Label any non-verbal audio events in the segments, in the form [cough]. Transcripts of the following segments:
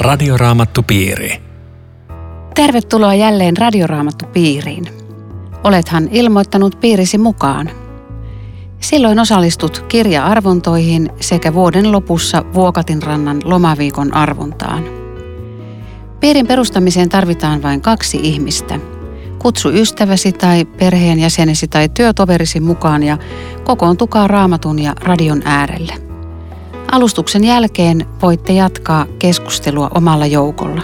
Radioraamattupiiri. Tervetuloa jälleen Radioraamattupiiriin. Olethan ilmoittanut piirisi mukaan. Silloin osallistut kirja-arvontoihin sekä vuoden lopussa Vuokatin rannan lomaviikon arvontaan. Piirin perustamiseen tarvitaan vain kaksi ihmistä. Kutsu ystäväsi tai perheenjäsenesi tai työtoverisi mukaan ja kokoontukaa raamatun ja radion äärelle. Alustuksen jälkeen voitte jatkaa keskustelua omalla joukolla.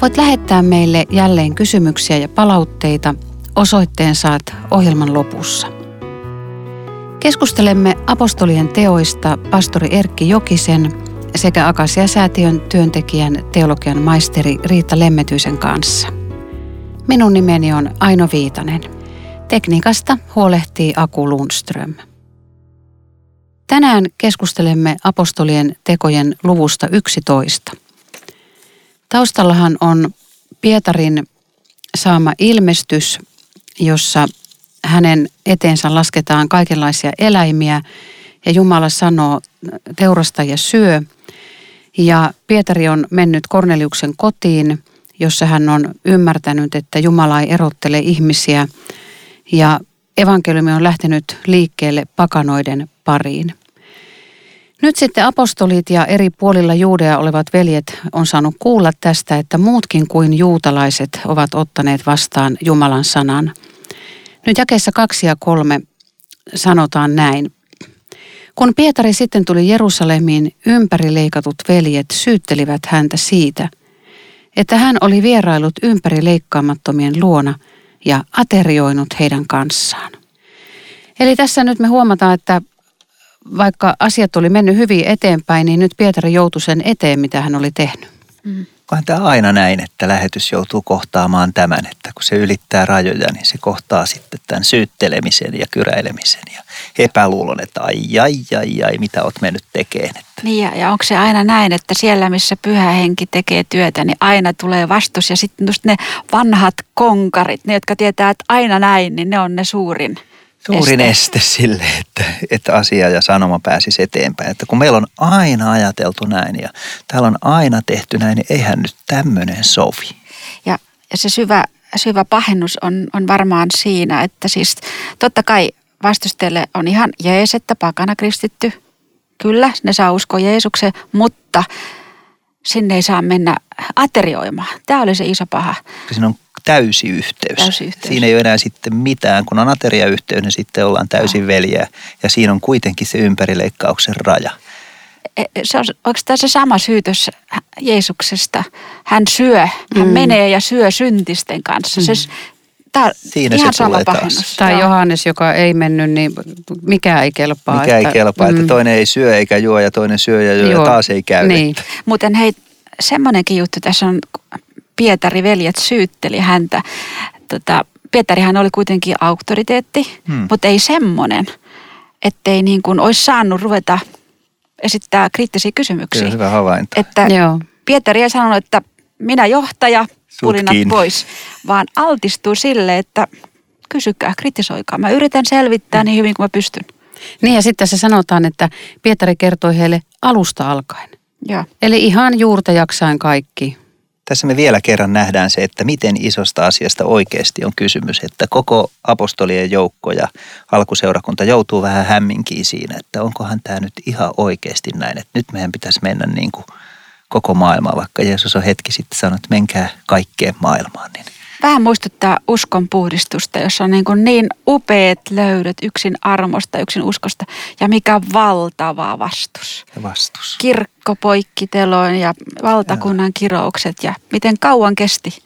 Voit lähettää meille jälleen kysymyksiä ja palautteita. Osoitteen saat ohjelman lopussa. Keskustelemme apostolien teoista pastori Erkki Jokisen sekä Akasia-säätiön työntekijän teologian maisteri Riitta Lemmetyisen kanssa. Minun nimeni on Aino Viitanen. Tekniikasta huolehtii Aku Lundström. Tänään keskustelemme apostolien tekojen luvusta 11. Taustallahan on Pietarin saama ilmestys, jossa hänen eteensä lasketaan kaikenlaisia eläimiä ja Jumala sanoo, teurasta ja syö. Ja Pietari on mennyt Korneliuksen kotiin, jossa hän on ymmärtänyt, että Jumala ei erottele ihmisiä ja evankeliumi on lähtenyt liikkeelle pakanoiden pariin. Nyt sitten apostolit ja eri puolilla Juudea olevat veljet on saanut kuulla tästä, että muutkin kuin juutalaiset ovat ottaneet vastaan Jumalan sanan. Nyt jakeessa kaksi ja kolme sanotaan näin. Kun Pietari sitten tuli Jerusalemiin, ympärileikatut veljet syyttelivät häntä siitä, että hän oli vierailut ympäri leikkaamattomien luona ja aterioinut heidän kanssaan. Eli tässä nyt me huomataan, että vaikka asiat oli mennyt hyvin eteenpäin, niin nyt Pietari joutui sen eteen, mitä hän oli tehnyt. Mm. Onhan tämä aina näin, että lähetys joutuu kohtaamaan tämän, että kun se ylittää rajoja, niin se kohtaa sitten tämän syyttelemisen ja kyräilemisen ja epäluulon, että ai, ai, ai, ai, mitä oot mennyt tekemään. Että. Niin ja, ja onko se aina näin, että siellä missä pyhä henki tekee työtä, niin aina tulee vastus ja sitten just ne vanhat konkarit, ne jotka tietää, että aina näin, niin ne on ne suurin suurin este, este sille, että, että asia ja sanoma pääsisi eteenpäin. Että kun meillä on aina ajateltu näin ja täällä on aina tehty näin, niin eihän nyt tämmöinen sovi. Ja, ja se syvä, syvä pahennus on, on varmaan siinä, että siis totta kai vastustajille on ihan jees, että pakana kristitty. Kyllä, ne saa uskoa Jeesukseen, mutta sinne ei saa mennä aterioimaan. Tämä oli se iso paha. Siinä on täysi yhteys. Täysi yhteys. Siinä ei ole enää sitten mitään. Kun on ateriayhteys, niin sitten ollaan täysin no. veljeä. Ja siinä on kuitenkin se ympärileikkauksen raja. E, se on oikeastaan se sama syytös Jeesuksesta. Hän syö, hän mm. menee ja syö syntisten kanssa. Mm. Se, Tää, Siinä ihan se sama pahennus. Tai Johannes, joka ei mennyt, niin mikä ei kelpaa. Mikä että, ei kelpaa, mm. että toinen ei syö eikä juo ja toinen syö ja juo Joo. ja taas ei käy. Niin. Muuten hei, semmoinenkin juttu tässä on, Pietari veljet syytteli häntä. Tota, Pietarihan oli kuitenkin auktoriteetti, hmm. mutta ei semmoinen, ettei niin kuin olisi saanut ruveta esittää kriittisiä kysymyksiä. Kyllä, hyvä havainto. Että Joo. Pietari ei sanonut, että minä johtaja, pulinat pois, vaan altistuu sille, että kysykää, kritisoikaa. Mä yritän selvittää niin hyvin kuin mä pystyn. Niin ja sitten se sanotaan, että Pietari kertoi heille alusta alkaen. Joo. Eli ihan juurta jaksain kaikki. Tässä me vielä kerran nähdään se, että miten isosta asiasta oikeasti on kysymys, että koko apostolien joukko ja alkuseurakunta joutuu vähän hämminkiin siinä, että onkohan tämä nyt ihan oikeasti näin, että nyt meidän pitäisi mennä niin kuin koko maailmaa, vaikka Jeesus on hetki sitten sanonut, että menkää kaikkeen maailmaan, niin vähän muistuttaa uskon puhdistusta, jossa on niin, kuin niin upeat löydöt yksin armosta, yksin uskosta ja mikä valtava vastus. Ja vastus. Kirkko poikkiteloin ja valtakunnan ja. kiroukset ja miten kauan kesti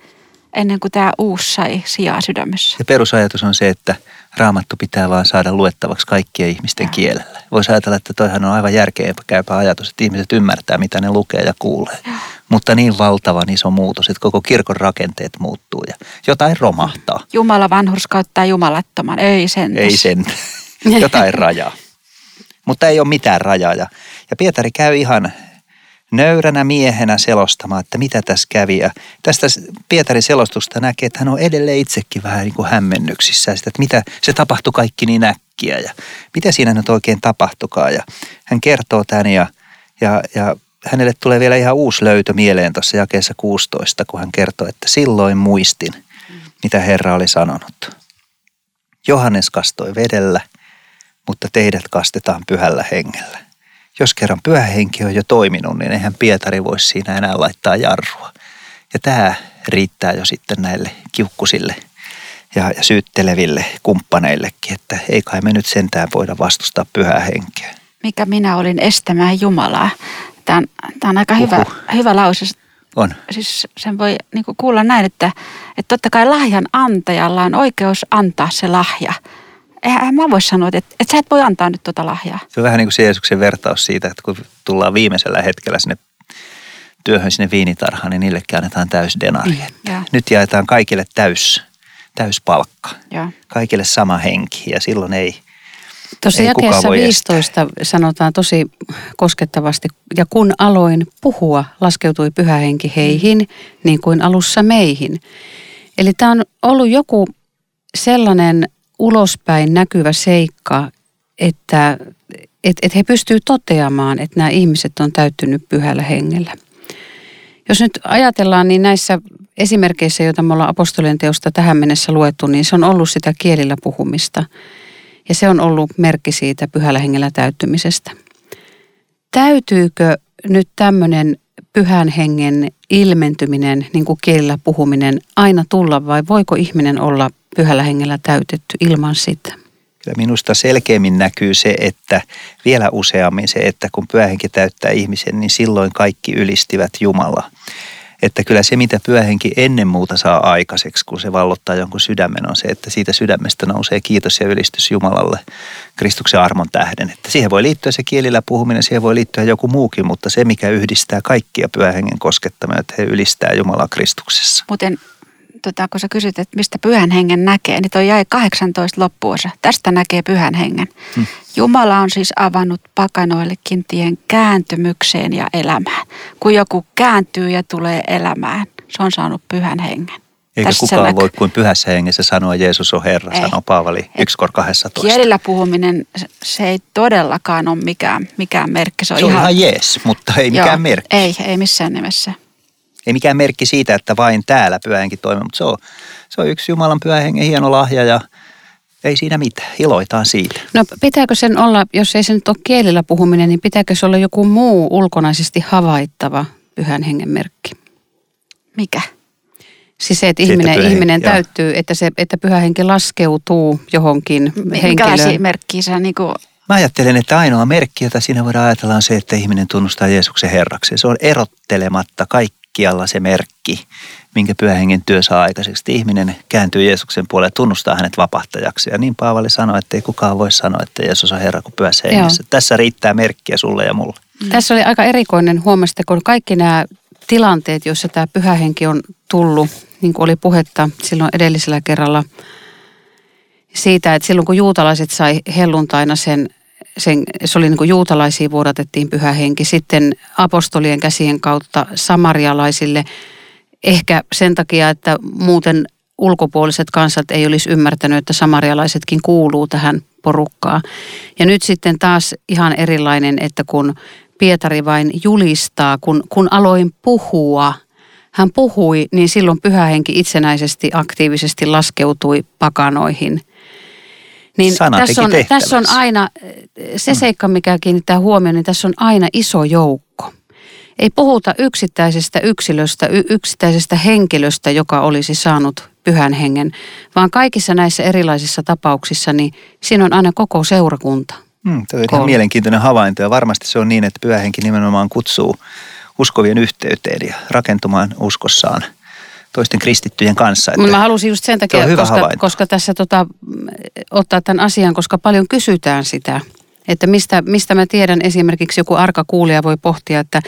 ennen kuin tämä uusi sai sijaa sydämessä. Ja perusajatus on se, että raamattu pitää vaan saada luettavaksi kaikkien ihmisten ja. kielellä. Voisi ajatella, että toihan on aivan järkeenkäypä ajatus, että ihmiset ymmärtää, mitä ne lukee ja kuulee. Ja. Mutta niin valtavan iso muutos, että koko kirkon rakenteet muuttuu ja jotain romahtaa. Jumala vanhurskauttaa jumalattoman, ei sen. Ei sen. [laughs] jotain rajaa. Mutta ei ole mitään rajaa. Ja, ja Pietari käy ihan nöyränä miehenä selostamaan, että mitä tässä kävi. Ja tästä Pietarin selostusta näkee, että hän on edelleen itsekin vähän niin kuin hämmennyksissä. Sitä, että mitä se tapahtui kaikki niin äkkiä ja mitä siinä nyt oikein tapahtukaan. Ja hän kertoo tämän ja, ja, ja hänelle tulee vielä ihan uusi löytö mieleen tuossa jakeessa 16, kun hän kertoo, että silloin muistin, mitä Herra oli sanonut. Johannes kastoi vedellä, mutta teidät kastetaan pyhällä hengellä. Jos kerran pyhä henki on jo toiminut, niin eihän Pietari voisi siinä enää laittaa jarrua. Ja tämä riittää jo sitten näille kiukkusille ja, ja syytteleville kumppaneillekin, että ei kai me nyt sentään voida vastustaa pyhää henkeä. Mikä minä olin estämään Jumalaa. Tämä on, tämä on aika hyvä, hyvä lause. On. Siis sen voi niin kuulla näin, että, että totta kai lahjan antajalla on oikeus antaa se lahja. Eihän mä voi sanoa, että, että sä et voi antaa nyt tuota lahjaa. Se on vähän niin kuin se Jeesuksen vertaus siitä, että kun tullaan viimeisellä hetkellä sinne työhön sinne viinitarhaan, niin niillekin annetaan täys denari. Mm, nyt jaetaan kaikille täys, täyspalkka. Ja. Kaikille sama henki ja silloin ei, Tuossa jakeessa 15 estää. sanotaan tosi koskettavasti, ja kun aloin puhua, laskeutui pyhä henki heihin, niin kuin alussa meihin. Eli tämä on ollut joku sellainen ulospäin näkyvä seikka, että et, et he pystyvät toteamaan, että nämä ihmiset on täyttynyt pyhällä hengellä. Jos nyt ajatellaan, niin näissä esimerkkeissä, joita me ollaan apostolien teosta tähän mennessä luettu, niin se on ollut sitä kielillä puhumista – ja se on ollut merkki siitä pyhällä hengellä täyttymisestä. Täytyykö nyt tämmöinen pyhän hengen ilmentyminen, niin kuin kielellä puhuminen, aina tulla vai voiko ihminen olla pyhällä hengellä täytetty ilman sitä? Kyllä minusta selkeämmin näkyy se, että vielä useammin se, että kun pyhähenki täyttää ihmisen, niin silloin kaikki ylistivät Jumalaa että kyllä se, mitä pyöhenki ennen muuta saa aikaiseksi, kun se vallottaa jonkun sydämen, on se, että siitä sydämestä nousee kiitos ja ylistys Jumalalle Kristuksen armon tähden. Että siihen voi liittyä se kielillä puhuminen, siihen voi liittyä joku muukin, mutta se, mikä yhdistää kaikkia pyöhengen koskettamia, että he ylistää Jumalaa Kristuksessa. Muuten tota, kun sä kysyt, että mistä pyhän hengen näkee, niin toi jäi 18 loppuosa. Tästä näkee pyhän hengen. Hmm. Jumala on siis avannut pakanoillekin tien kääntymykseen ja elämään. Kun joku kääntyy ja tulee elämään, se on saanut pyhän hengen. Eikä Tässä kukaan voi kuin pyhässä hengessä sanoa, Jeesus on Herra, ei. sanoo Paavali 1 kor 12. Kielillä puhuminen, se ei todellakaan ole mikään, mikään merkki. Se on, se on ihan, ihan jees, mutta ei mikään joo, merkki. Ei, ei missään nimessä. Ei mikään merkki siitä, että vain täällä pyhähenki toimii, mutta se on, se on yksi Jumalan pyhähengen hieno lahja ja ei siinä mitään. Iloitaan siitä. No pitääkö sen olla, jos ei se nyt ole kielillä puhuminen, niin pitääkö se olla joku muu ulkonaisesti havaittava pyhän hengen merkki? Mikä? Siis se, että ihminen, että ihminen täyttyy, että, se, että pyhä henki laskeutuu johonkin henkilöön. Merkkiä sä niin kuin Mä ajattelen, että ainoa merkki, jota siinä voidaan ajatella, on se, että ihminen tunnustaa Jeesuksen Herraksi. Se on erottelematta kaikkialla se merkki, minkä pyhähengen työ saa aikaiseksi. Että ihminen kääntyy Jeesuksen puoleen ja tunnustaa hänet vapahtajaksi. Ja niin Paavali sanoi, että ei kukaan voi sanoa, että Jeesus on Herra kuin pyhässä hengessä. Tässä riittää merkkiä sulle ja mulle. Mm. Tässä oli aika erikoinen huomasta, kun kaikki nämä tilanteet, joissa tämä pyhähenki on tullut, niin kuin oli puhetta silloin edellisellä kerralla siitä, että silloin kun juutalaiset sai helluntaina sen sen, se oli niin kuin juutalaisiin vuodatettiin pyhä henki. Sitten apostolien käsien kautta samarialaisille ehkä sen takia, että muuten ulkopuoliset kansat ei olisi ymmärtänyt, että samarialaisetkin kuuluu tähän porukkaan. Ja nyt sitten taas ihan erilainen, että kun Pietari vain julistaa, kun, kun aloin puhua, hän puhui, niin silloin pyhähenki itsenäisesti aktiivisesti laskeutui pakanoihin – niin Sana tässä, on, tässä on aina, se seikka mikä kiinnittää huomioon, niin tässä on aina iso joukko. Ei puhuta yksittäisestä yksilöstä, y- yksittäisestä henkilöstä, joka olisi saanut pyhän hengen, vaan kaikissa näissä erilaisissa tapauksissa, niin siinä on aina koko seurakunta. Hmm, tuo on ihan mielenkiintoinen havainto ja varmasti se on niin, että pyhä henki nimenomaan kutsuu uskovien yhteyteen ja rakentumaan uskossaan – toisten kristittyjen kanssa. Että Mä halusin just sen takia, koska, koska tässä tota, ottaa tämän asian, koska paljon kysytään sitä, että mistä, mistä mä tiedän esimerkiksi joku arka kuulija voi pohtia, että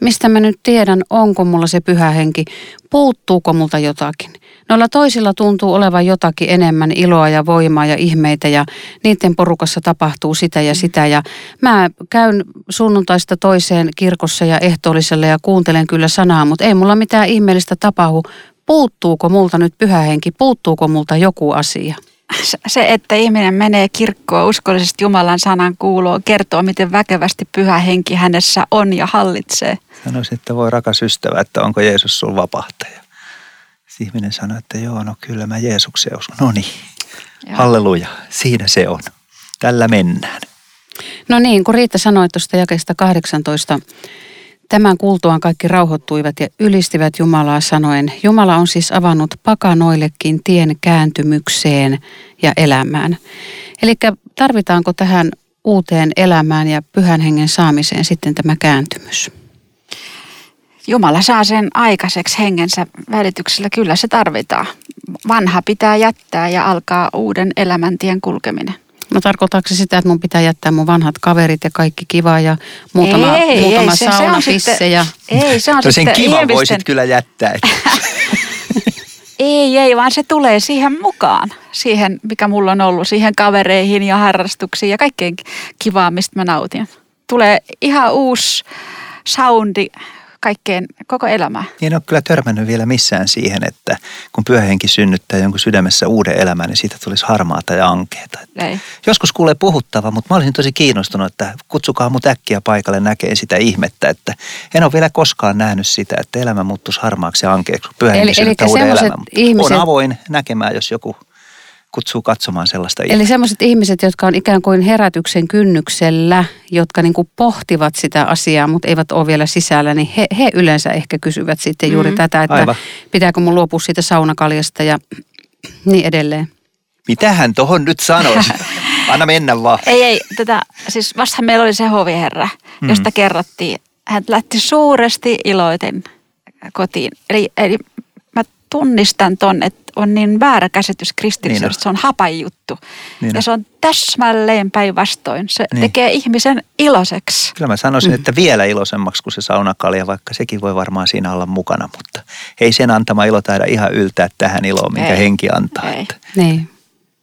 mistä mä nyt tiedän, onko mulla se pyhä henki, puuttuuko multa jotakin. Noilla toisilla tuntuu olevan jotakin enemmän iloa ja voimaa ja ihmeitä ja niiden porukassa tapahtuu sitä ja sitä. Ja mä käyn sunnuntaista toiseen kirkossa ja ehtoolliselle ja kuuntelen kyllä sanaa, mutta ei mulla mitään ihmeellistä tapahdu. Puuttuuko multa nyt pyhä henki, puuttuuko multa joku asia? se, että ihminen menee kirkkoon uskollisesti Jumalan sanan kuuluu, kertoo, miten väkevästi pyhä henki hänessä on ja hallitsee. Sanoisin, että voi rakas ystävä, että onko Jeesus sun vapahtaja. Ihminen sanoi, että joo, no kyllä mä Jeesukseen uskon. No niin, halleluja, siinä se on. Tällä mennään. No niin, kun Riitta sanoi tuosta jakeesta 18, Tämän kuultuaan kaikki rauhoittuivat ja ylistivät Jumalaa sanoen, Jumala on siis avannut pakanoillekin tien kääntymykseen ja elämään. Eli tarvitaanko tähän uuteen elämään ja pyhän hengen saamiseen sitten tämä kääntymys? Jumala saa sen aikaiseksi hengensä välityksellä, kyllä se tarvitaan. Vanha pitää jättää ja alkaa uuden elämäntien kulkeminen. No tarkoittaako se sitä, että mun pitää jättää mun vanhat kaverit ja kaikki kiva ja muutama, ei, muutama ei, se, saunapisse? Se ja... Ei, se on no sen kiva ihmisten... voisit kyllä jättää. [laughs] ei, ei, vaan se tulee siihen mukaan. Siihen, mikä mulla on ollut, siihen kavereihin ja harrastuksiin ja kaikkeen kivaa, mistä mä nautin. Tulee ihan uusi soundi kaikkeen, koko elämää. En ole kyllä törmännyt vielä missään siihen, että kun pyöhenki synnyttää jonkun sydämessä uuden elämän, niin siitä tulisi harmaata ja ankeeta. Ei. Joskus kuulee puhuttava, mutta mä olisin tosi kiinnostunut, että kutsukaa mut äkkiä paikalle näkee sitä ihmettä, että en ole vielä koskaan nähnyt sitä, että elämä muuttuisi harmaaksi ja ankeaksi, kun pyöhenki synnyttää uuden elämän. Ihmiset... On avoin näkemään, jos joku kutsuu katsomaan sellaista. Eli sellaiset ihmiset, jotka on ikään kuin herätyksen kynnyksellä, jotka niin kuin pohtivat sitä asiaa, mutta eivät ole vielä sisällä, niin he, he yleensä ehkä kysyvät sitten juuri mm. tätä, että Aivan. pitääkö mun luopua siitä saunakaljasta ja niin edelleen. Mitähän tuohon nyt sanoisi? [laughs] Anna mennä vaan. Ei, ei. Tätä, siis vastahan meillä oli se hoviherra, mm. josta kerrottiin. Hän lähti suuresti iloiten kotiin. Eli, eli mä tunnistan ton, että on niin väärä käsitys kristillisyydestä, niin se on hapan juttu. Niin ja se on täsmälleen päinvastoin. Se niin. tekee ihmisen iloiseksi. Kyllä mä sanoisin, mm. että vielä iloisemmaksi kuin se saunakalja, vaikka sekin voi varmaan siinä olla mukana, mutta ei sen antama ilo taida ihan yltää tähän iloon, minkä ei. henki antaa. Ei. Että. Niin.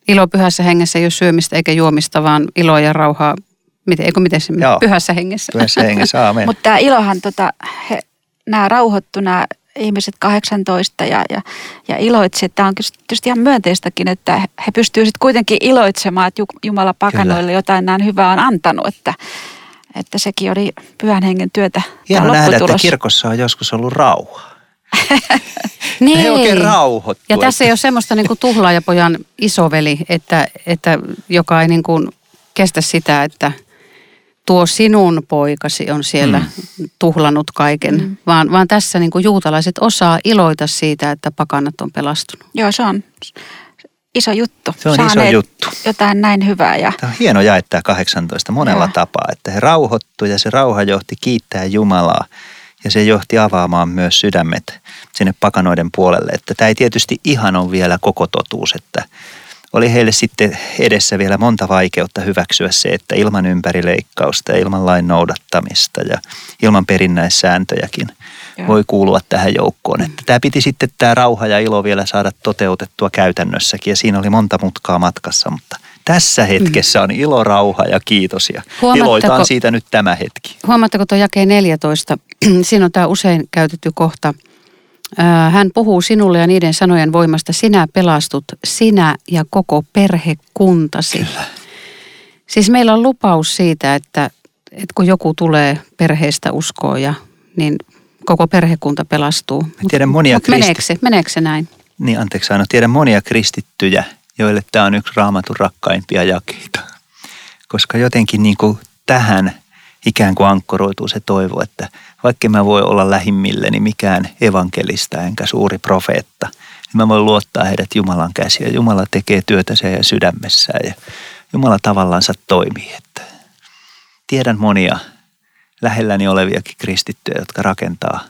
Ilo pyhässä hengessä ei ole syömistä eikä juomista, vaan iloa ja rauhaa. Miten, eikö miten se Joo. pyhässä hengessä? Pyhässä hengessä, aamen. Mutta tämä ilohan, tota, he, nämä rauhoittu, nämä ihmiset 18 ja, ja, ja iloitsi. Että tämä on tietysti ihan myönteistäkin, että he pystyvät sitten kuitenkin iloitsemaan, että Jumala pakanoille Kyllä. jotain näin hyvää on antanut, että, että sekin oli pyhän hengen työtä. Hieno nähdä, että kirkossa on joskus ollut rauha. [laughs] niin. He oikein rauhoittu. Ja tässä ei ole semmoista niin kuin tuhlaajapojan isoveli, että, että joka ei niin kuin kestä sitä, että – tuo sinun poikasi on siellä mm. tuhlannut kaiken, mm. vaan, vaan tässä niin kuin juutalaiset osaa iloita siitä, että pakanat on pelastunut. Joo, se on iso juttu. Se on Saaneet iso juttu. Jotain näin hyvää. Ja... Tämä on hieno jae tämä 18 monella Joo. tapaa, että he rauhoittui ja se rauha johti kiittää Jumalaa ja se johti avaamaan myös sydämet sinne pakanoiden puolelle. Että tämä ei tietysti ihan ole vielä koko totuus, että oli heille sitten edessä vielä monta vaikeutta hyväksyä se, että ilman ympärileikkausta ja ilman lain noudattamista ja ilman perinnäissääntöjäkin Joo. voi kuulua tähän joukkoon. Että tämä piti sitten tämä rauha ja ilo vielä saada toteutettua käytännössäkin ja siinä oli monta mutkaa matkassa, mutta tässä hetkessä on ilo, rauha ja kiitos ja iloitaan siitä nyt tämä hetki. Huomaatteko tuo jakeen 14? [clears throat] Siinä on tämä usein käytetty kohta – hän puhuu sinulle ja niiden sanojen voimasta. Sinä pelastut, sinä ja koko perhekuntasi. Kyllä. Siis meillä on lupaus siitä, että, että kun joku tulee perheestä uskoon, ja, niin koko perhekunta pelastuu. Mä tiedän monia Mut meneekö, se, meneekö se näin? Niin, anteeksi aina. Tiedän monia kristittyjä, joille tämä on yksi raamatun rakkaimpia jakeita. Koska jotenkin niin kuin tähän – ikään kuin ankkoroituu se toivo, että vaikka mä voi olla lähimmilleni mikään evankelista enkä suuri profeetta, niin mä voin luottaa heidät Jumalan käsiä. Jumala tekee työtä ja sydämessään ja Jumala tavallaansa toimii. Että tiedän monia lähelläni oleviakin kristittyjä, jotka rakentaa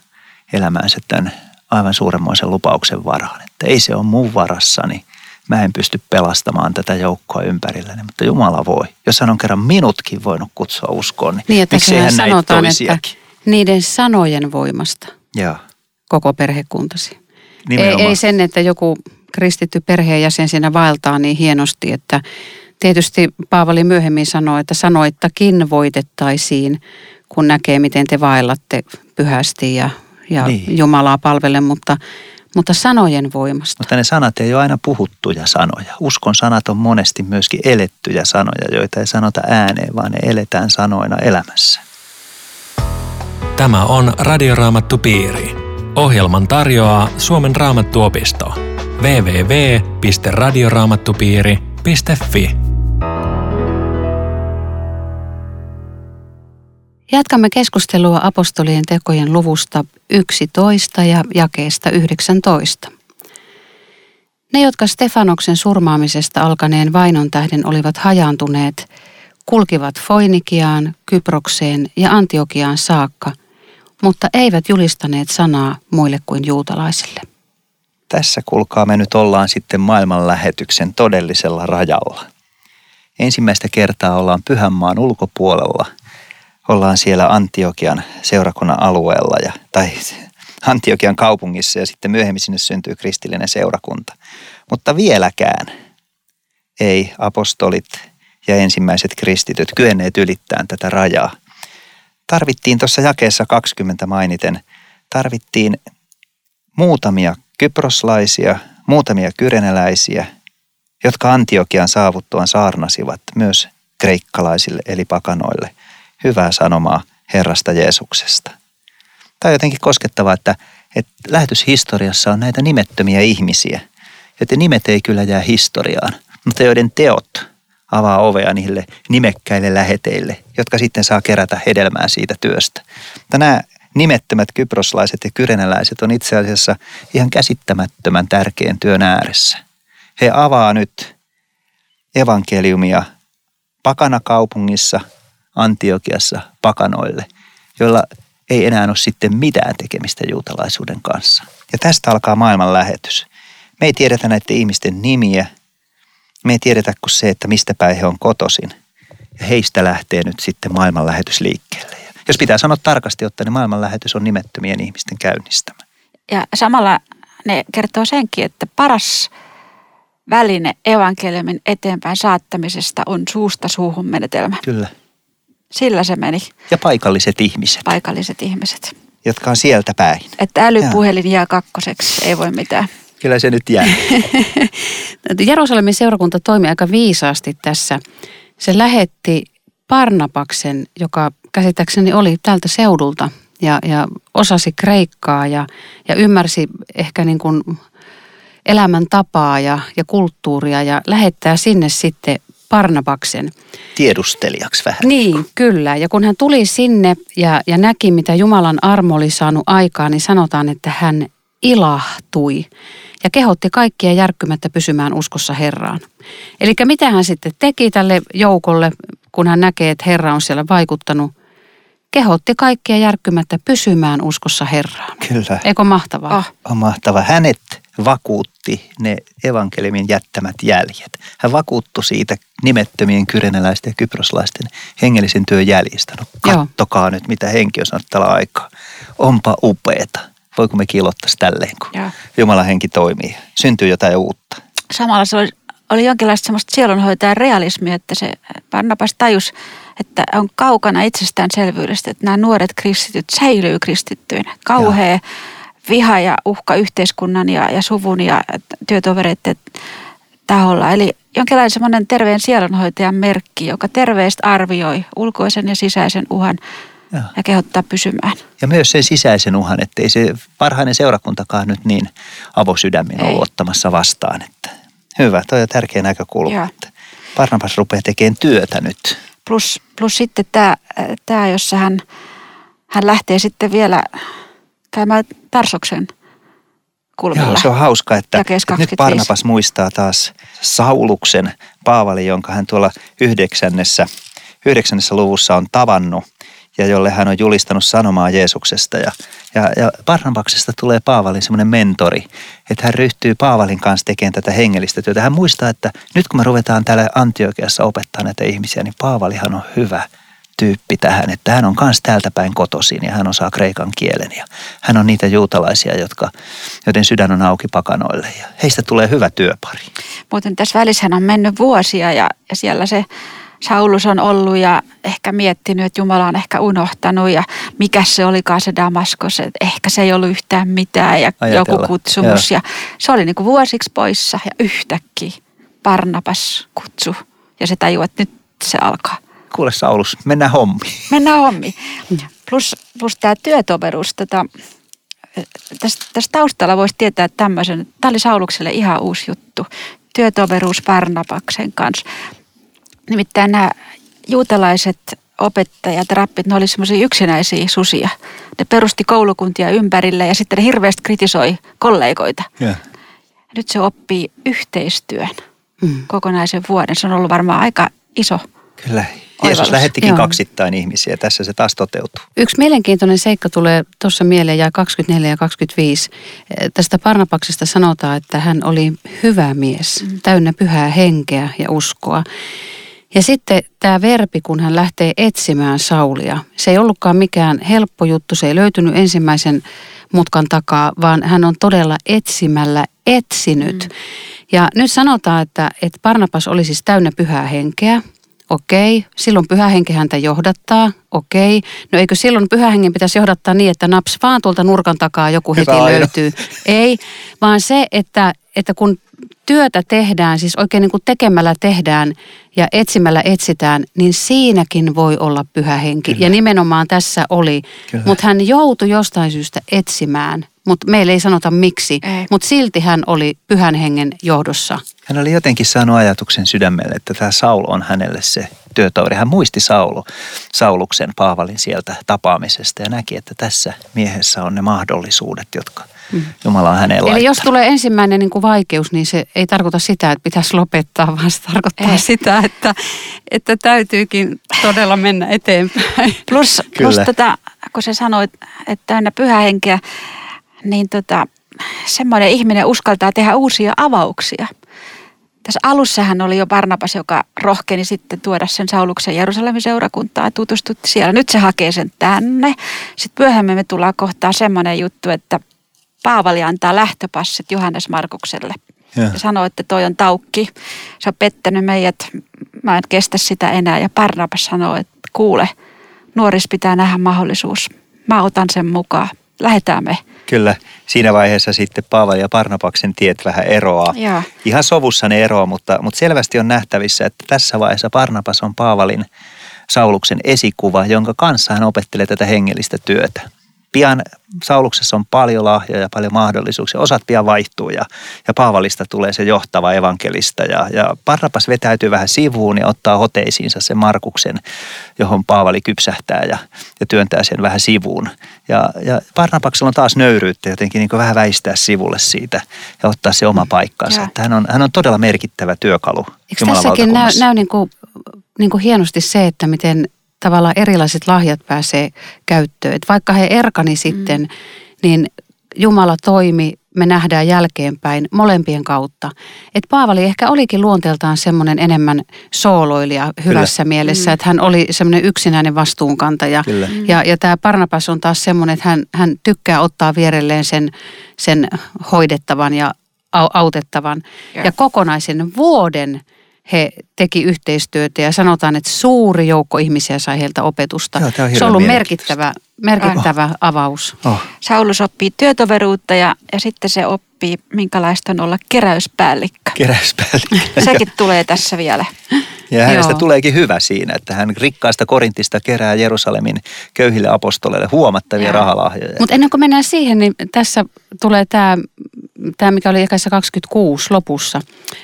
elämäänsä tämän aivan suuremmoisen lupauksen varaan. Että ei se ole mun varassani, mä en pysty pelastamaan tätä joukkoa ympärilläni, mutta Jumala voi. Jos hän on kerran minutkin voinut kutsua uskoon, niin, niin miksi hän sanotaan, että niiden sanojen voimasta ja. koko perhekuntasi. Ei, ei sen, että joku kristitty perheenjäsen siinä vaeltaa niin hienosti, että tietysti Paavali myöhemmin sanoi, että sanoittakin voitettaisiin, kun näkee, miten te vaellatte pyhästi ja, ja niin. Jumalaa palvelle, mutta mutta sanojen voimasta. Mutta ne sanat ei ole aina puhuttuja sanoja. Uskon sanat on monesti myöskin elettyjä sanoja, joita ei sanota ääneen, vaan ne eletään sanoina elämässä. Tämä on Radioraamattu Piiri. Ohjelman tarjoaa Suomen Raamattuopisto. www.radioraamattupiiri.fi Jatkamme keskustelua apostolien tekojen luvusta 11 ja jakeesta 19. Ne, jotka Stefanoksen surmaamisesta alkaneen vainon tähden olivat hajaantuneet, kulkivat Foinikiaan, Kyprokseen ja Antiokiaan saakka, mutta eivät julistaneet sanaa muille kuin juutalaisille. Tässä kuulkaa me nyt ollaan sitten maailmanlähetyksen todellisella rajalla. Ensimmäistä kertaa ollaan Pyhänmaan ulkopuolella. Ollaan siellä Antiokian seurakunnan alueella ja, tai Antiokian kaupungissa ja sitten myöhemmin sinne syntyy kristillinen seurakunta. Mutta vieläkään ei apostolit ja ensimmäiset kristityt kyenneet ylittämään tätä rajaa. Tarvittiin tuossa jakeessa 20 mainiten, tarvittiin muutamia kyproslaisia, muutamia kyreneläisiä, jotka Antiokian saavuttuaan saarnasivat myös kreikkalaisille eli pakanoille hyvää sanomaa Herrasta Jeesuksesta. Tämä on jotenkin koskettavaa, että, että lähetyshistoriassa on näitä nimettömiä ihmisiä, joiden nimet ei kyllä jää historiaan, mutta joiden teot avaa ovea niille nimekkäille läheteille, jotka sitten saa kerätä hedelmää siitä työstä. Nämä nimettömät kyproslaiset ja kyrenäläiset on itse asiassa ihan käsittämättömän tärkeän työn ääressä. He avaa nyt evankeliumia pakanakaupungissa Antiokiassa pakanoille, joilla ei enää ole sitten mitään tekemistä juutalaisuuden kanssa. Ja tästä alkaa maailman lähetys. Me ei tiedetä näiden ihmisten nimiä, me ei tiedetä kuin se, että mistä päin he on kotosin. Ja heistä lähtee nyt sitten maailmanlähetys liikkeelle. Ja jos pitää sanoa tarkasti ottaen, niin maailmanlähetys on nimettömien ihmisten käynnistämä. Ja samalla ne kertoo senkin, että paras väline evankeliumin eteenpäin saattamisesta on suusta suuhun menetelmä. Kyllä. Sillä se meni, Ja paikalliset ihmiset, paikalliset ihmiset. jotka on sieltä päin. Että älypuhelin jää kakkoseksi, ei voi mitään. Kyllä se nyt jää. [laughs] Jerusalemin seurakunta toimi aika viisaasti tässä. Se lähetti Parnapaksen, joka käsittääkseni oli tältä seudulta ja, ja osasi kreikkaa ja, ja ymmärsi ehkä niin kuin elämäntapaa ja, ja kulttuuria ja lähettää sinne sitten Parnapaksen. Tiedustelijaksi vähän. Niin, kyllä. Ja kun hän tuli sinne ja, ja näki, mitä Jumalan armo oli saanut aikaan, niin sanotaan, että hän ilahtui ja kehotti kaikkia järkkymättä pysymään uskossa Herraan. Eli mitä hän sitten teki tälle joukolle, kun hän näkee, että Herra on siellä vaikuttanut? Kehotti kaikkia järkkymättä pysymään uskossa Herraan. Kyllä. Eikö mahtavaa? Ah. On mahtava. Hänet vakuutti ne evankeliumin jättämät jäljet. Hän vakuuttui siitä nimettömien kyrenäläisten ja kyproslaisten hengellisen työn jäljistä. No Joo. kattokaa nyt, mitä henki on saanut tällä aikaa. Onpa upeeta. Voiko me kiilottaisi tälleen, kun Joo. Jumalan henki toimii. Syntyy jotain uutta. Samalla se oli, oli jonkinlaista semmoista sielunhoitajan realismia, että se Barnabas tajus, että on kaukana itsestäänselvyydestä, että nämä nuoret kristityt säilyy kristittyinä. Kauhea viha ja uhka yhteiskunnan ja, ja suvun ja työtovereiden taholla. Eli jonkinlainen semmoinen terveen sielunhoitajan merkki, joka terveesti arvioi ulkoisen ja sisäisen uhan Joo. ja kehottaa pysymään. Ja myös sen sisäisen uhan, että ei se parhainen seurakuntakaan nyt niin avosydämin ollut ottamassa vastaan. Että hyvä, toi on tärkeä näkökulma. Että Barnabas rupeaa tekemään työtä nyt. Plus, plus sitten tämä, tämä jossa hän, hän lähtee sitten vielä käymään Tarsoksen kulmilla. Joo, se on hauska, että, että nyt 25. Barnabas muistaa taas Sauluksen Paavali, jonka hän tuolla yhdeksännessä, yhdeksännessä luvussa on tavannut ja jolle hän on julistanut sanomaa Jeesuksesta. Ja, ja, ja Barnabaksesta tulee Paavalin semmoinen mentori, että hän ryhtyy Paavalin kanssa tekemään tätä hengellistä työtä. Hän muistaa, että nyt kun me ruvetaan täällä Antiokiassa opettaa näitä ihmisiä, niin Paavalihan on hyvä tyyppi tähän, että hän on myös täältä päin kotoisin ja hän osaa kreikan kielen ja hän on niitä juutalaisia, jotka, joiden sydän on auki pakanoille ja heistä tulee hyvä työpari. Muuten tässä välissä on mennyt vuosia ja, ja siellä se Saulus on ollut ja ehkä miettinyt, että Jumala on ehkä unohtanut ja mikä se olikaan se Damaskos, että ehkä se ei ollut yhtään mitään ja Ajatella. joku kutsumus. Ja se oli niin kuin vuosiksi poissa ja yhtäkkiä Barnabas kutsu ja se tajuu, että nyt se alkaa. Kuule Saulus, mennään hommiin. Mennään hommiin. Plus, plus tämä työtoveruus, tota, tässä, tässä taustalla voisi tietää että tämmöisen, tämä oli Saulukselle ihan uusi juttu, työtoveruus Barnabaksen kanssa. Nimittäin nämä juutalaiset opettajat, rappit, ne oli semmoisia yksinäisiä susia. Ne perusti koulukuntia ympärille ja sitten ne hirveästi kritisoi kollegoita. Ja. Nyt se oppii yhteistyön Mm. kokonaisen vuoden. Se on ollut varmaan aika iso. Kyllä. Jeesus lähettikin Joo. kaksittain ihmisiä. Tässä se taas toteutuu. Yksi mielenkiintoinen seikka tulee tuossa mieleen, ja 24 ja 25. Eh, Tästä Parnapaksesta sanotaan, että hän oli hyvä mies, täynnä pyhää henkeä ja uskoa. Ja sitten tämä verbi, kun hän lähtee etsimään Saulia, se ei ollutkaan mikään helppo juttu, se ei löytynyt ensimmäisen mutkan takaa, vaan hän on todella etsimällä etsinyt. Ja nyt sanotaan, että, että Barnabas oli siis täynnä pyhää henkeä, Okei, silloin pyhä henki häntä johdattaa. Okei, no eikö silloin pyhä hengen pitäisi johdattaa niin, että naps vaan tuolta nurkan takaa joku Hyvä heti Aino. löytyy. Ei, vaan se, että, että kun työtä tehdään, siis oikein niin kuin tekemällä tehdään ja etsimällä etsitään, niin siinäkin voi olla pyhä henki. Kyllä. Ja nimenomaan tässä oli. Mutta hän joutui jostain syystä etsimään, mutta meille ei sanota miksi. Mutta silti hän oli pyhän hengen johdossa. Hän oli jotenkin saanut ajatuksen sydämelle, että tämä Saul on hänelle se työtoveri. Hän muisti Saulu, Sauluksen Paavalin sieltä tapaamisesta ja näki, että tässä miehessä on ne mahdollisuudet, jotka Jumala on häneen Eli jos laittanut. tulee ensimmäinen niin kuin vaikeus, niin se ei tarkoita sitä, että pitäisi lopettaa, vaan se tarkoittaa Ei. sitä, että, että täytyykin todella mennä eteenpäin. [laughs] Plus, plus Kyllä. tota, kun sä sanoit, että täynnä pyhä henkeä, niin tota, semmoinen ihminen uskaltaa tehdä uusia avauksia. Tässä alussahan oli jo Barnabas, joka rohkeni sitten tuoda sen Sauluksen Jerusalemin seurakuntaan ja tutustutti siellä. Nyt se hakee sen tänne. Sitten myöhemmin me tullaan kohtaan semmoinen juttu, että Paavali antaa lähtöpassit Johannes Markukselle. Joo. Ja sanoo, että toi on taukki. Se on pettänyt meidät. Mä en kestä sitä enää. Ja Barnabas sanoo, että kuule, nuoris pitää nähdä mahdollisuus. Mä otan sen mukaan. Lähetään me. Kyllä, siinä vaiheessa sitten Paavali ja Parnapaksen tiet vähän eroaa. Joo. Ihan sovussa ne eroaa, mutta, mutta selvästi on nähtävissä, että tässä vaiheessa Parnapas on Paavalin Sauluksen esikuva, jonka kanssa hän opettelee tätä hengellistä työtä. Pian Sauluksessa on paljon lahjoja, paljon mahdollisuuksia. Osat pian vaihtuu ja, ja Paavalista tulee se johtava evankelista. Ja, ja Barnabas vetäytyy vähän sivuun ja ottaa hoteisiinsa sen Markuksen, johon Paavali kypsähtää ja, ja työntää sen vähän sivuun. Ja, ja Barnabaksella on taas nöyryyttä jotenkin niin vähän väistää sivulle siitä ja ottaa se oma paikkansa. Että hän, on, hän on todella merkittävä työkalu Eikö Jumalan tässäkin näy, näy niin kuin, niin kuin hienosti se, että miten tavallaan erilaiset lahjat pääsee käyttöön. Et vaikka he erkani sitten, mm. niin Jumala toimi, me nähdään jälkeenpäin molempien kautta. Et Paavali ehkä olikin luonteeltaan semmoinen enemmän sooloilija hyvässä Kyllä. mielessä, että hän oli semmoinen yksinäinen vastuunkantaja. Kyllä. Ja, ja tämä Barnabas on taas semmoinen, että hän, hän tykkää ottaa vierelleen sen, sen hoidettavan ja au- autettavan. Joo. Ja kokonaisen vuoden he teki yhteistyötä ja sanotaan, että suuri joukko ihmisiä sai heiltä opetusta. Joo, on Se on ollut merkittävä, merkittävä avaus. Oh, Saulus oppii työtoveruutta ja, ja sitten se oppii, minkälaista on olla keräyspäällikkö. keräyspäällikkö. [laughs] Sekin tulee tässä vielä. Ja hänestä Joo. tuleekin hyvä siinä, että hän rikkaasta Korintista kerää Jerusalemin köyhille apostoleille huomattavia Joo. rahalahjoja. Mutta ennen kuin mennään siihen, niin tässä tulee tämä, tämä mikä oli ikässä 26 lopussa.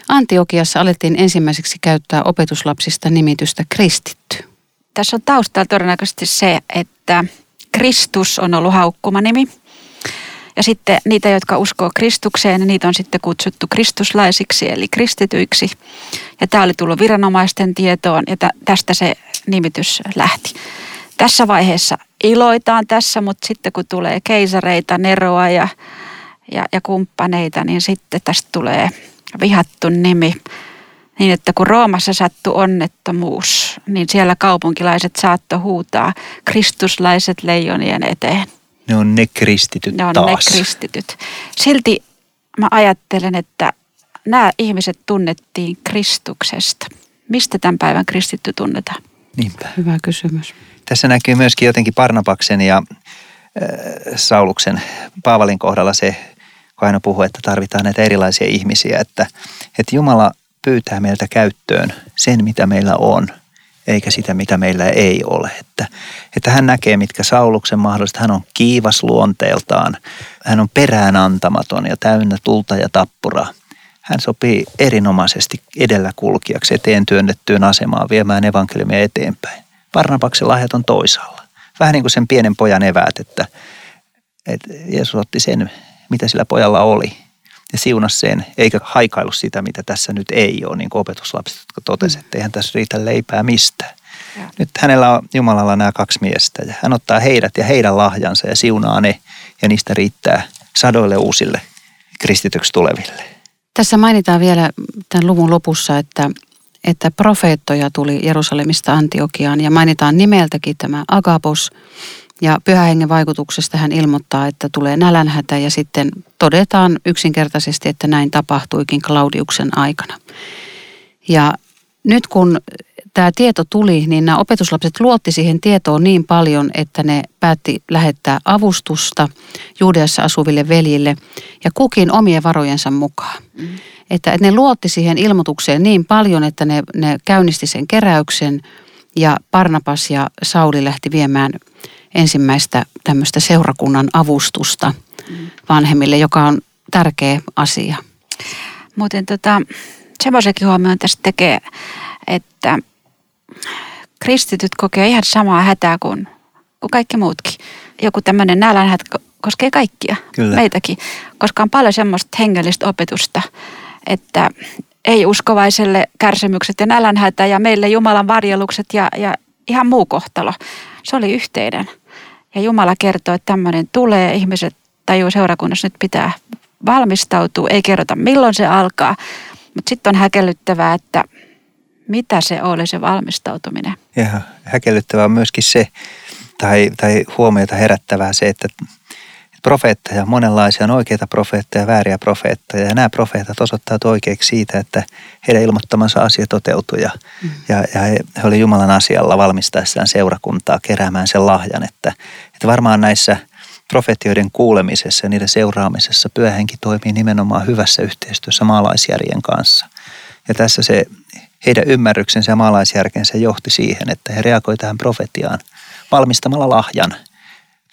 Antiokiassa alettiin ensimmäiseksi käyttää opetuslapsista nimitystä kristitty. Tässä on taustalla todennäköisesti se, että Kristus on ollut haukkumanimi. Ja sitten niitä, jotka uskoo Kristukseen, niin niitä on sitten kutsuttu kristuslaisiksi eli kristityiksi. Ja tämä oli tullut viranomaisten tietoon ja tä- tästä se nimitys lähti. Tässä vaiheessa iloitaan tässä, mutta sitten kun tulee keisareita, Neroa ja, ja, ja kumppaneita, niin sitten tästä tulee vihattu nimi. Niin, että kun Roomassa sattui onnettomuus, niin siellä kaupunkilaiset saattoi huutaa kristuslaiset leijonien eteen. Ne on ne kristityt Ne on taas. ne kristityt. Silti mä ajattelen, että nämä ihmiset tunnettiin Kristuksesta. Mistä tämän päivän kristitty tunnetaan? Niinpä. Hyvä kysymys. Tässä näkyy myöskin jotenkin Parnapaksen ja äh, Sauluksen Paavalin kohdalla se, kun aina puhuu, että tarvitaan näitä erilaisia ihmisiä, että, että Jumala pyytää meiltä käyttöön sen, mitä meillä on, eikä sitä, mitä meillä ei ole. Että, että hän näkee, mitkä Sauluksen mahdollista. Hän on kiivas luonteeltaan, hän on peräänantamaton ja täynnä tulta ja tappuraa. Hän sopii erinomaisesti edelläkulkijaksi eteen työnnettyyn asemaan viemään evankeliumia eteenpäin. Barnabaksen lahjat on toisaalla. Vähän niin kuin sen pienen pojan eväät, että, että Jeesus otti sen, mitä sillä pojalla oli ja siunasi sen, eikä haikailu sitä, mitä tässä nyt ei ole, niin kuin opetuslapset, jotka totesivat, että eihän tässä riitä leipää mistään. Ja. Nyt hänellä on Jumalalla nämä kaksi miestä ja hän ottaa heidät ja heidän lahjansa ja siunaa ne ja niistä riittää sadoille uusille kristityksi tuleville. Tässä mainitaan vielä tämän luvun lopussa, että, että profeettoja tuli Jerusalemista Antiokiaan ja mainitaan nimeltäkin tämä Agabos. Ja pyhä hengen vaikutuksesta hän ilmoittaa, että tulee nälänhätä ja sitten todetaan yksinkertaisesti, että näin tapahtuikin Claudiuksen aikana. Ja nyt kun tämä tieto tuli, niin nämä opetuslapset luotti siihen tietoon niin paljon, että ne päätti lähettää avustusta Juudeassa asuville veljille ja kukin omien varojensa mukaan. Mm. Että, että ne luotti siihen ilmoitukseen niin paljon, että ne, ne käynnisti sen keräyksen ja Parnapas ja Sauli lähti viemään ensimmäistä tämmöistä seurakunnan avustusta mm. vanhemmille, joka on tärkeä asia. Muuten tota, semmoisenkin huomioon tästä tekee, että kristityt kokee ihan samaa hätää kuin, kuin kaikki muutkin. Joku tämmöinen nälänhät koskee kaikkia, Kyllä. meitäkin, koska on paljon semmoista hengellistä opetusta, että ei uskovaiselle kärsimykset ja nälänhätä ja meille Jumalan varjelukset ja, ja ihan muu kohtalo. Se oli yhteinen. Ja Jumala kertoo, että tämmöinen tulee, ihmiset tajuu seurakunnassa nyt pitää valmistautua, ei kerrota milloin se alkaa. Mutta sitten on häkellyttävää, että mitä se oli se valmistautuminen. Ja häkellyttävää on myöskin se, tai, tai huomiota herättävää se, että profeetteja, monenlaisia on oikeita profeetteja, vääriä profeetteja. Ja nämä profeetat osoittavat oikeiksi siitä, että heidän ilmoittamansa asia toteutui. Ja, mm. ja, ja he, he olivat Jumalan asialla valmistaessaan seurakuntaa keräämään sen lahjan. Että, että varmaan näissä profetioiden kuulemisessa ja niiden seuraamisessa pyöhenki toimii nimenomaan hyvässä yhteistyössä maalaisjärjen kanssa. Ja tässä se heidän ymmärryksensä ja maalaisjärkensä johti siihen, että he reagoivat tähän profetiaan valmistamalla lahjan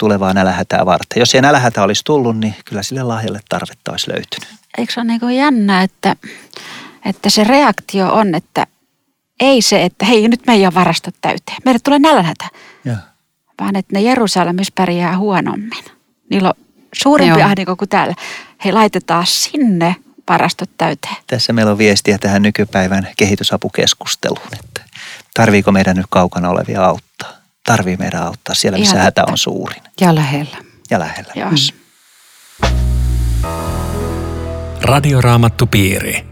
tulevaa nälähätää varten. Jos ei nälähätä olisi tullut, niin kyllä sille lahjalle tarvetta olisi löytynyt. Eikö se ole niin jännä, että, että se reaktio on, että ei se, että hei nyt meidän varastot täyteen. Meille tulee nälänhätä. Ja. Vaan että ne Jerusalemissa pärjää huonommin. Niillä on suurempi ahdinko kuin täällä. He laitetaan sinne varastot täyteen. Tässä meillä on viestiä tähän nykypäivän kehitysapukeskusteluun, että tarviiko meidän nyt kaukana olevia auttaa? Tarvii meidän auttaa siellä, missä Ihan hätä on suurin. Ja lähellä. Ja lähellä. Jos. Mm. Radioraamattupiiri.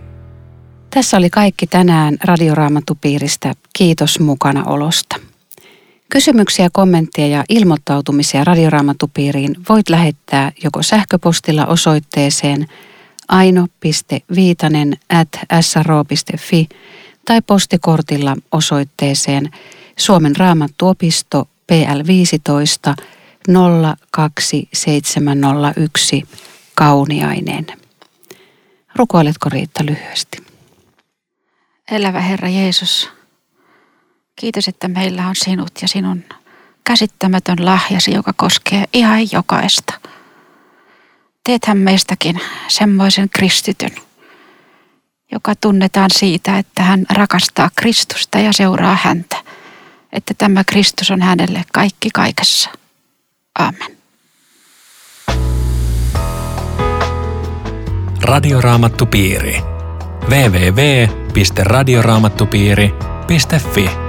Tässä oli kaikki tänään Radioraamattupiiristä. Kiitos mukana olosta. Kysymyksiä, kommentteja ja ilmoittautumisia Radioraamattupiiriin voit lähettää joko sähköpostilla osoitteeseen – aino.viitanen at sro.fi tai postikortilla osoitteeseen Suomen raamattuopisto PL 15 02701 Kauniainen. Rukoiletko Riitta lyhyesti? Elävä Herra Jeesus, kiitos, että meillä on sinut ja sinun käsittämätön lahjasi, joka koskee ihan jokaista – teethän meistäkin semmoisen kristityn, joka tunnetaan siitä, että hän rakastaa Kristusta ja seuraa häntä. Että tämä Kristus on hänelle kaikki kaikessa. Amen. Radioraamattupiiri. www.radioraamattupiiri.fi